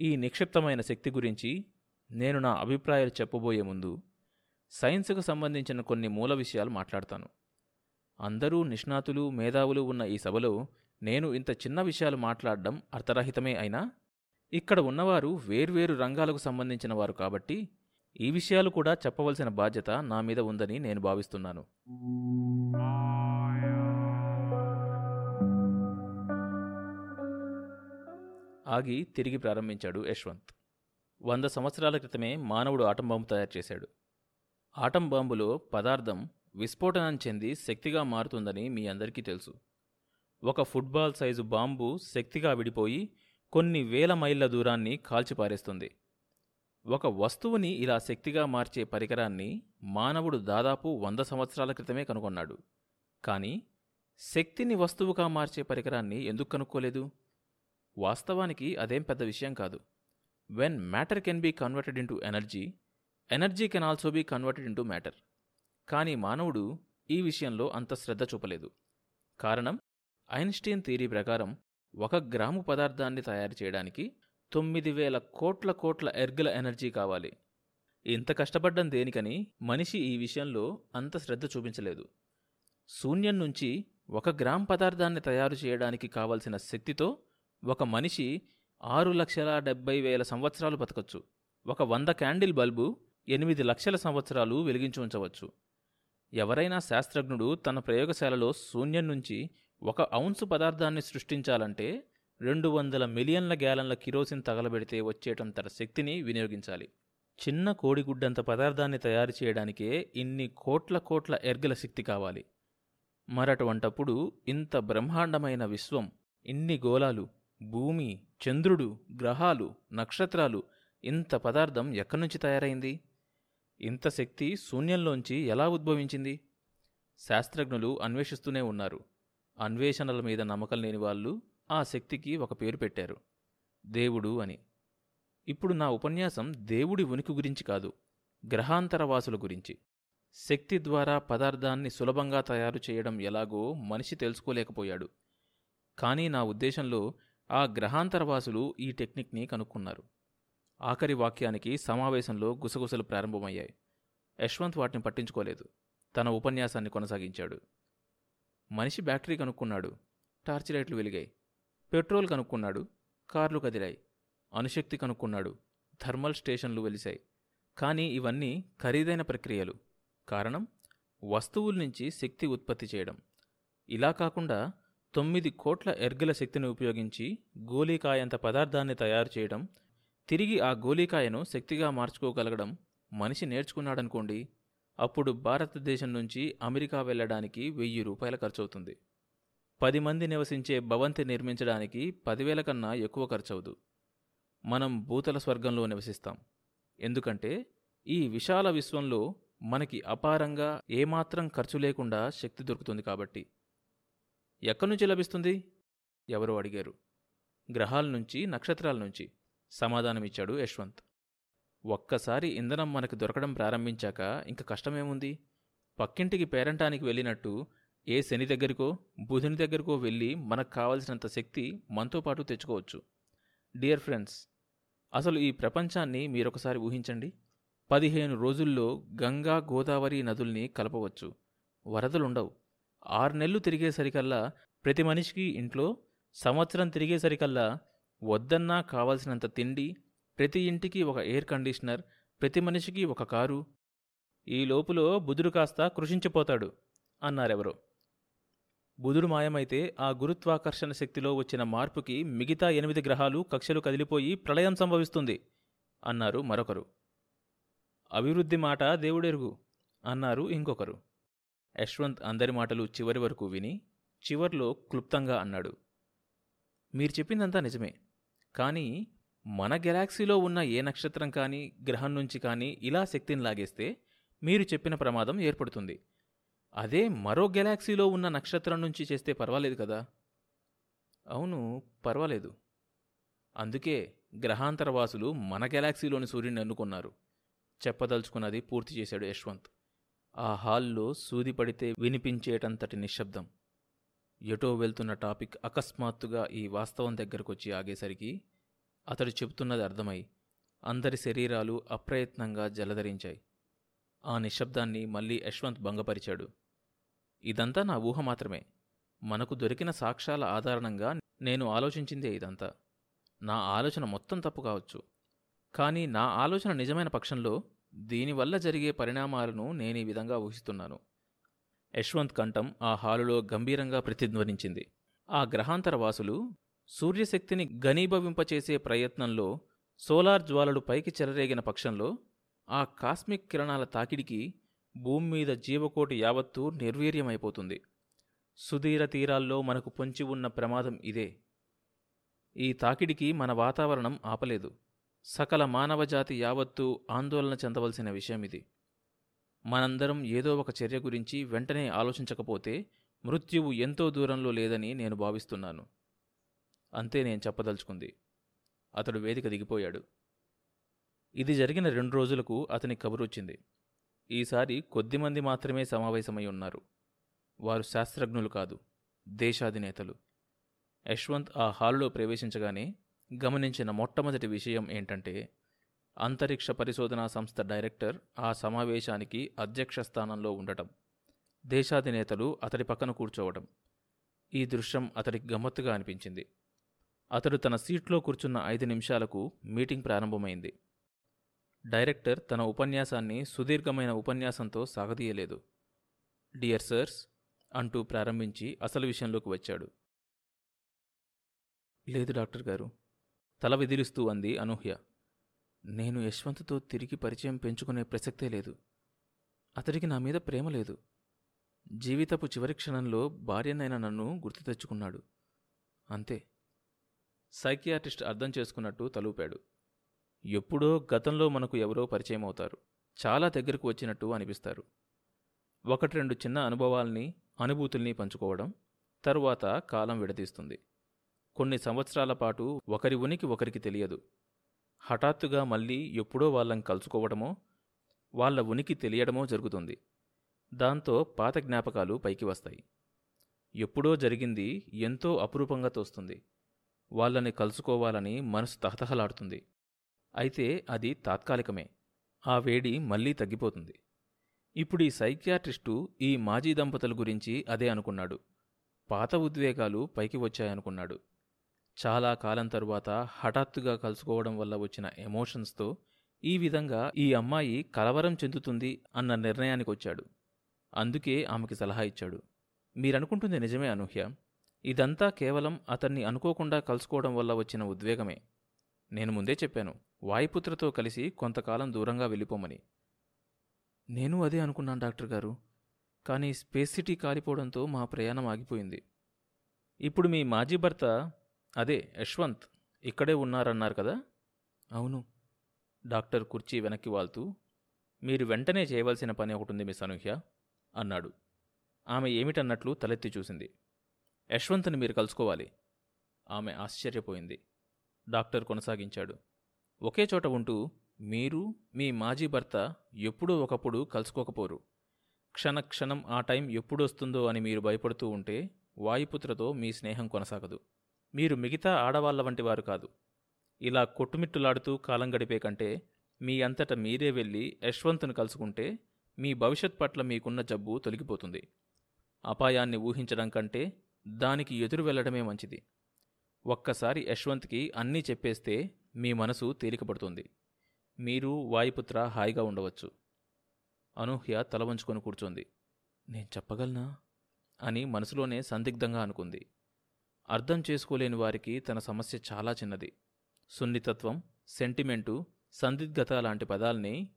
ఈ నిక్షిప్తమైన శక్తి గురించి నేను నా అభిప్రాయాలు చెప్పబోయే ముందు సైన్స్కు సంబంధించిన కొన్ని మూల విషయాలు మాట్లాడతాను. అందరూ నిష్ణాతులు మేధావులు ఉన్న ఈ సభలో నేను ఇంత చిన్న విషయాలు మాట్లాడడం అర్థరహితమే అయినా ఇక్కడ ఉన్నవారు వేర్వేరు రంగాలకు సంబంధించిన వారు కాబట్టి ఈ విషయాలు కూడా చెప్పవలసిన బాధ్యత నా మీద ఉందని నేను భావిస్తున్నాను. ఆగి తిరిగి ప్రారంభించాడు యశ్వంత్. వంద సంవత్సరాల క్రితమే మానవుడు ఆటం బాంబు తయారు చేశాడు. ఆటం బాంబులో పదార్థం విస్ఫోటనం చెంది శక్తిగా మారుతుందని మీ అందరికీ తెలుసు. ఒక ఫుట్బాల్ సైజు బాంబు శక్తిగా విడిపోయి కొన్ని వేల మైళ్ళ దూరాన్ని కాల్చిపారేస్తుంది. ఒక వస్తువుని ఇలా శక్తిగా మార్చే పరికరాన్ని మానవుడు దాదాపు వంద సంవత్సరాల క్రితమే కనుగొన్నాడు. కానీ శక్తిని వస్తువుగా మార్చే పరికరాన్ని ఎందుకు కనుక్కోలేదు? వాస్తవానికి అదేం పెద్ద విషయం కాదు. When matter can be converted into energy energy can also be converted into matter కానీ మానవుడు ఈ విషయంలో అంత శ్రద్ధ చూపలేదు. కారణం ఐన్స్టీన్ థియరీ ప్రకారం ఒక గ్రాము పదార్థాన్ని తయారు చేయడానికి తొమ్మిది వేల కోట్ల కోట్ల ఎర్గుల ఎనర్జీ కావాలి. ఇంత కష్టపడ్డం దేనికని మనిషి ఈ విషయంలో అంత శ్రద్ధ చూపించలేదు. శూన్యం నుంచి ఒక గ్రామ్ పదార్థాన్ని తయారు చేయడానికి కావలసిన శక్తితో ఒక మనిషి ఆరు లక్షల డెబ్బై వేల సంవత్సరాలు బతకచ్చు. ఒక వంద క్యాండిల్ బల్బు ఎనిమిది లక్షల సంవత్సరాలు వెలిగించి ఉంచవచ్చు. ఎవరైనా శాస్త్రజ్ఞుడు తన ప్రయోగశాలలో శూన్యం నుంచి ఒక ఔన్సు పదార్థాన్ని సృష్టించాలంటే రెండు వందల మిలియన్ల గ్యాలన్ల కిరోసిన్ తగలబెడితే వచ్చేటంతట శక్తిని వినియోగించాలి. చిన్న కోడిగుడ్డంత పదార్థాన్ని తయారు చేయడానికే ఇన్ని కోట్ల కోట్ల ఎర్గల శక్తి కావాలి. మరటువంటప్పుడు ఇంత బ్రహ్మాండమైన విశ్వం ఇన్ని గోళాలు భూమి చంద్రుడు గ్రహాలు నక్షత్రాలు ఇంత పదార్థం ఎక్కడి నుంచి తయారైంది? ఇంత శక్తి శూన్యంలోంచి ఎలా ఉద్భవించింది? శాస్త్రజ్ఞులు అన్వేషిస్తూనే ఉన్నారు. అన్వేషణల మీద నమ్మకం లేని వాళ్ళు ఆ శక్తికి ఒక పేరు పెట్టారు. దేవుడు అని. ఇప్పుడు నా ఉపన్యాసం దేవుడి ఉనికి గురించి కాదు గ్రహాంతరవాసుల గురించి. శక్తి ద్వారా పదార్థాన్ని సులభంగా తయారు చేయడం ఎలాగో మనిషి తెలుసుకోలేకపోయాడు. కానీ నా ఉద్దేశంలో ఆ గ్రహాంతరవాసులు ఈ టెక్నిక్ని కనుక్కున్నారు. ఆఖరి వాక్యానికి సమావేశంలో గుసగుసలు ప్రారంభమయ్యాయి. యశ్వంత్ వాటిని పట్టించుకోలేదు. తన ఉపన్యాసాన్ని కొనసాగించాడు. మనిషి బ్యాటరీ కనుక్కున్నాడు. టార్చ్ లైట్లు వెలిగాయి. పెట్రోల్ కనుక్కున్నాడు. కార్లు కదిలాయి. అణుశక్తి కనుక్కున్నాడు. థర్మల్ స్టేషన్లు వెలిశాయి. కానీ ఇవన్నీ ఖరీదైన ప్రక్రియలు. కారణం వస్తువుల నుంచి శక్తి ఉత్పత్తి చేయడం. ఇలా కాకుండా తొమ్మిది కోట్ల ఎర్గల శక్తిని ఉపయోగించి గోలీకాయంత పదార్థాన్ని తయారు చేయడం తిరిగి ఆ గోలీకాయను శక్తిగా మార్చుకోగలగడం మనిషి నేర్చుకున్నాడనుకోండి అప్పుడు భారతదేశం నుంచి అమెరికా వెళ్ళడానికి వెయ్యి రూపాయల ఖర్చవుతుంది. పది మంది నివసించే భవంతి నిర్మించడానికి పదివేల కన్నా ఎక్కువ ఖర్చవుదు. మనం భూతల స్వర్గంలో నివసిస్తాం. ఎందుకంటే ఈ విశాల విశ్వంలో మనకి అపారంగా ఏమాత్రం ఖర్చు లేకుండా శక్తి దొరుకుతుంది కాబట్టి. ఎక్కడి నుంచి లభిస్తుంది? ఎవరో అడిగారు. గ్రహాల నుంచి నక్షత్రాల నుంచి సమాధానమిచ్చాడు యశ్వంత్. ఒక్కసారి ఇంధనం మనకు దొరకడం ప్రారంభించాక ఇంక కష్టమేముంది? పక్కింటికి పేరంటానికి వెళ్ళినట్టు ఏ శని దగ్గరికో బుధుని దగ్గరికో వెళ్ళి మనకు కావలసినంత శక్తి మనతో పాటు తెచ్చుకోవచ్చు. డియర్ ఫ్రెండ్స్ అసలు ఈ ప్రపంచాన్ని మీరొకసారి ఊహించండి. పదిహేను రోజుల్లో గంగా గోదావరి నదుల్ని కలపవచ్చు. వరదలుండవు. ఆరు నెలలు తిరిగేసరికల్లా ప్రతి మనిషికి ఇంట్లో సంవత్సరం తిరిగేసరికల్లా వద్దన్నా కావలసినంత తిండి ప్రతి ఇంటికి ఒక ఎయిర్ కండిషనర్ ప్రతి మనిషికి ఒక కారు. ఈ లోపులో బుధుడు కాస్త కృషించిపోతాడు అన్నారెవరో. బుధుడు మాయమైతే ఆ గురుత్వాకర్షణ శక్తిలో వచ్చిన మార్పుకి మిగతా ఎనిమిది గ్రహాలు కక్షలు కదిలిపోయి ప్రళయం సంభవిస్తుంది అన్నారు మరొకరు. అభివృద్ధి మాట దేవుడెరుగు అన్నారు ఇంకొకరు. యశ్వంత్ అందరి మాటలు చివరి వరకు విని చివర్లో క్లుప్తంగా అన్నాడు మీరు చెప్పిందంతా నిజమే కానీ మన గెలాక్సీలో ఉన్న ఏ నక్షత్రం కానీ గ్రహం నుంచి కానీ ఇలా శక్తిని లాగేస్తే మీరు చెప్పిన ప్రమాదం ఏర్పడుతుంది. అదే మరో గెలాక్సీలో ఉన్న నక్షత్రం నుంచి చేస్తే పర్వాలేదు కదా? అవును పర్వాలేదు. అందుకే గ్రహాంతరవాసులు మన గెలాక్సీలోని సూర్యుని ఎన్నుకున్నారు. చెప్పదలుచుకున్నది పూర్తి చేశాడు యశ్వంత్. ఆ హాల్లో సూది పడితే వినిపించేటంతటి నిశ్శబ్దం. ఎటో వెళ్తున్న టాపిక్ అకస్మాత్తుగా ఈ వాస్తవం దగ్గరకొచ్చి ఆగేసరికి అతడు చెబుతున్నది అర్థమై అందరి శరీరాలు అప్రయత్నంగా జలధరించాయి. ఆ నిశ్శబ్దాన్ని మళ్ళీ యశ్వంత్ భంగపరిచాడు. ఇదంతా నా ఊహ మాత్రమే. మనకు దొరికిన సాక్ష్యాల ఆధారంగా నేను ఆలోచించిందే ఇదంతా. నా ఆలోచన మొత్తం తప్పు కావచ్చు. కానీ నా ఆలోచన నిజమైన పక్షంలో దీనివల్ల జరిగే పరిణామాలను నేను ఈ విధంగా ఊహిస్తున్నాను. యశ్వంత్ కంఠం ఆ హాలులో గంభీరంగా ప్రతిధ్వనించింది. ఆ గ్రహాంతర వాసులు సూర్యశక్తిని ఘనీభవింపచేసే ప్రయత్నంలో సోలార్ జ్వాలలు పైకి చెలరేగిన పక్షంలో ఆ కాస్మిక్ కిరణాల తాకిడికి భూమి మీద జీవకోటి యావత్తూ నిర్వీర్యమైపోతుంది. సుధీర తీరాల్లో మనకు పొంచి ఉన్న ప్రమాదం ఇదే. ఈ తాకిడికి మన వాతావరణం ఆపలేదు. సకల మానవజాతి యావత్తూ ఆందోళన చెందవలసిన విషయం ఇది. మనందరం ఏదో ఒక చర్య గురించి వెంటనే ఆలోచించకపోతే మృత్యువు ఎంతో దూరంలో లేదని నేను భావిస్తున్నాను. అంతే నేను చెప్పదలుచుకుంది. అతడు వేదిక దిగిపోయాడు. ఇది జరిగిన రెండు రోజులకు అతని కబురొచ్చింది. ఈసారి కొద్దిమంది మాత్రమే సమావేశమై ఉన్నారు. వారు శాస్త్రజ్ఞులు కాదు దేశాధినేతలు. యశ్వంత్ ఆ హాలులో ప్రవేశించగానే గమనించిన మొట్టమొదటి విషయం ఏంటంటే అంతరిక్ష పరిశోధనా సంస్థ డైరెక్టర్ ఆ సమావేశానికి అధ్యక్ష స్థానంలో ఉండటం దేశాధినేతలు అతడి పక్కన కూర్చోవడం ఈ దృశ్యం అతడికి గమ్మత్తుగా అనిపించింది. అతడు తన సీట్లో కూర్చున్న ఐదు నిమిషాలకు మీటింగ్ ప్రారంభమైంది. డైరెక్టర్ తన ఉపన్యాసాన్ని సుదీర్ఘమైన ఉపన్యాసంతో సాగదీయలేదు. డియర్ సర్స్ అంటూ ప్రారంభించి అసలు విషయంలోకి వచ్చాడు. లేదు డాక్టర్ గారు తల విదిలిస్తూ అంది అనూహ్య. నేను యశ్వంత్తో తిరిగి పరిచయం పెంచుకునే ప్రసక్తే లేదు. అతడికి నా మీద ప్రేమ లేదు. జీవితపు చివరి క్షణంలో భార్యనైన నన్ను గుర్తు తెచ్చుకున్నాడు. అంతే. సైకియాట్రిస్ట్ అర్థం చేసుకున్నట్టు తలూపాడు. ఎప్పుడో గతంలో మనకు ఎవరో పరిచయం అవుతారు. చాలా దగ్గరకు వచ్చినట్టు అనిపిస్తారు. ఒకటి రెండు చిన్న అనుభవాల్ని అనుభూతుల్ని పంచుకోవడం తరువాత కాలం విడదీస్తుంది. కొన్ని సంవత్సరాల పాటు ఒకరి ఉనికి ఒకరికి తెలియదు. హఠాత్తుగా మళ్ళీ ఎప్పుడో వాళ్ళని కలుసుకోవడమో వాళ్ళ ఉనికి తెలియడమో జరుగుతుంది. దాంతో పాత జ్ఞాపకాలు పైకి వస్తాయి. ఎప్పుడో జరిగింది ఎంతో అపురూపంగా తోస్తుంది. వాళ్ళని కలుసుకోవాలని మనసు తహతహలాడుతుంది. అయితే అది తాత్కాలికమే. ఆ వేడి మళ్ళీ తగ్గిపోతుంది. ఇప్పుడు ఈ సైకియాట్రిస్టు ఈ మాజీ దంపతుల గురించి అదే అనుకున్నాడు. పాత ఉద్వేగాలు పైకి వచ్చాయనుకున్నాడు. చాలా కాలం తరువాత హఠాత్తుగా కలుసుకోవడం వల్ల వచ్చిన ఎమోషన్స్తో ఈ విధంగా ఈ అమ్మాయి కలవరం చెందుతుంది అన్న నిర్ణయానికి వచ్చాడు అందుకే ఆమెకి సలహా ఇచ్చాడు. మీరనుకుంటుంది నిజమే అనూహ్య. ఇదంతా కేవలం అతన్ని అనుకోకుండా కలుసుకోవడం వల్ల వచ్చిన ఉద్వేగమే. నేను ముందే చెప్పాను వాయుపుత్రతో కలిసి కొంతకాలం దూరంగా వెళ్ళిపోమని. నేను అదే అనుకున్నాను డాక్టర్ గారు. కానీ స్పేస్ సిటీ కాలిపోవడంతో మా ప్రయాణం ఆగిపోయింది. ఇప్పుడు మీ మాజీ భర్త అదే యశ్వంత్ ఇక్కడే ఉన్నారన్నారు కదా? అవును. డాక్టర్ కుర్చీ వెనక్కి వాల్తూ మీరు వెంటనే చేయవలసిన పని ఒకటి ఉంది మిస్ అనూహ్య అన్నాడు. ఆమె ఏమిటన్నట్లు తలెత్తి చూసింది. యశ్వంత్ని మీరు కలుసుకోవాలి. ఆమె ఆశ్చర్యపోయింది. డాక్టర్ కొనసాగించాడు. ఒకే చోట ఉంటూ మీరు మీ మాజీ భర్త ఎప్పుడూ ఒకప్పుడు కలుసుకోకపోరు. క్షణక్షణం ఆ టైం ఎప్పుడొస్తుందో అని మీరు భయపడుతూ ఉంటే వాయుపుత్రతో మీ స్నేహం కొనసాగదు. మీరు మిగతా ఆడవాళ్ళ వంటి వారు కాదు. ఇలా కొట్టుమిట్టులాడుతూ కాలం గడిపే కంటే మీ అంతట మీరే వెళ్ళి యశ్వంత్ను కలుసుకుంటే మీ భవిష్యత్ పట్ల మీకున్న జబ్బు తొలగిపోతుంది. అపాయాన్ని ఊహించడం కంటే దానికి ఎదురు వెళ్ళడమే మంచిది. ఒక్కసారి యశ్వంత్కి అన్నీ చెప్పేస్తే మీ మనసు తేలికపడుతుంది. మీరు వాయుపుత్ర హాయిగా ఉండవచ్చు. అనూహ్య తల వంచుకొని కూర్చోంది. నేను చెప్పగలనా? అని మనసులోనే సందిగ్ధంగా అనుకుంది. అర్థం చేసుకోలేని వారికి తన సమస్య చాలా చిన్నది. సున్నితత్వం సెంటిమెంటు సందిగ్ధత లాంటి పదాల్ని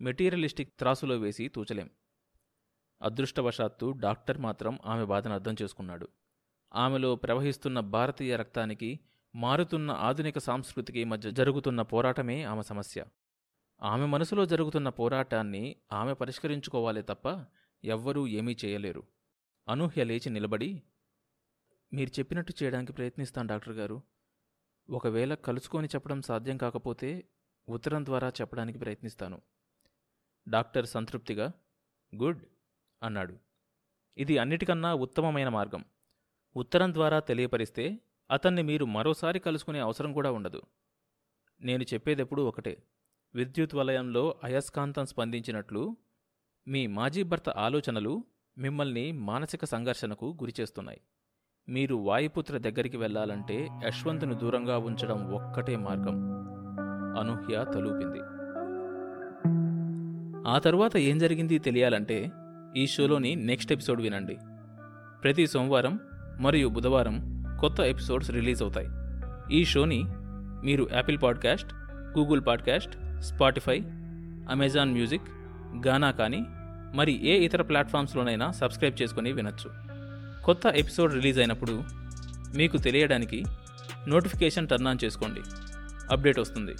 మెటీరియలిస్టిక్ త్రాసులో వేసి తూచలేం. అదృష్టవశాత్తు డాక్టర్ మాత్రం ఆమె బాధను అర్థం చేసుకున్నాడు. ఆమెలో ప్రవహిస్తున్న భారతీయ రక్తానికి మారుతున్న ఆధునిక సాంస్కృతికి మధ్య జరుగుతున్న పోరాటమే ఆమె సమస్య. ఆమె మనసులో జరుగుతున్న పోరాటాన్ని ఆమె పరిష్కరించుకోవాలే తప్ప ఎవ్వరూ ఏమీ చేయలేరు. అనూహ్య లేచి నిలబడి మీరు చెప్పినట్టు చేయడానికి ప్రయత్నిస్తాను డాక్టర్ గారు. ఒకవేళ కలుసుకొని చెప్పడం సాధ్యం కాకపోతే ఉత్తరం ద్వారా చెప్పడానికి ప్రయత్నిస్తాను. డాక్టర్ సంతృప్తిగా గుడ్ అన్నాడు. ఇది అన్నిటికన్నా ఉత్తమమైన మార్గం. ఉత్తరం ద్వారా తెలియపరిస్తే అతన్ని మీరు మరోసారి కలుసుకునే అవసరం కూడా ఉండదు. నేను చెప్పేదెప్పుడు ఒకటే. విద్యుత్ వలయంలో అయస్కాంతం స్పందించినట్లు మీ మాజీ భర్త ఆలోచనలు మిమ్మల్ని మానసిక సంఘర్షణకు గురిచేస్తున్నాయి. మీరు వాయుపుత్ర దగ్గరికి వెళ్ళాలంటే యశ్వంత్ను దూరంగా ఉంచడం ఒక్కటే మార్గం. అనూహ్య తలూపింది. ఆ తరువాత ఏం జరిగింది తెలియాలంటే ఈ షోలోని నెక్స్ట్ ఎపిసోడ్ వినండి. ప్రతి సోమవారం మరియు బుధవారం కొత్త ఎపిసోడ్స్ రిలీజ్ అవుతాయి. ఈ షోని మీరు Apple podcast Google podcast Spotify Amazon music Gaana కానీ మరి ఏ ఇతర ప్లాట్ఫామ్స్లోనైనా సబ్స్క్రైబ్ చేసుకుని వినొచ్చు. కొత్త ఎపిసోడ్ రిలీజ్ అయినప్పుడు మీకు తెలియడానికి నోటిఫికేషన్ టర్న్ ఆన్ చేసుకోండి. అప్డేట్ వస్తుంది.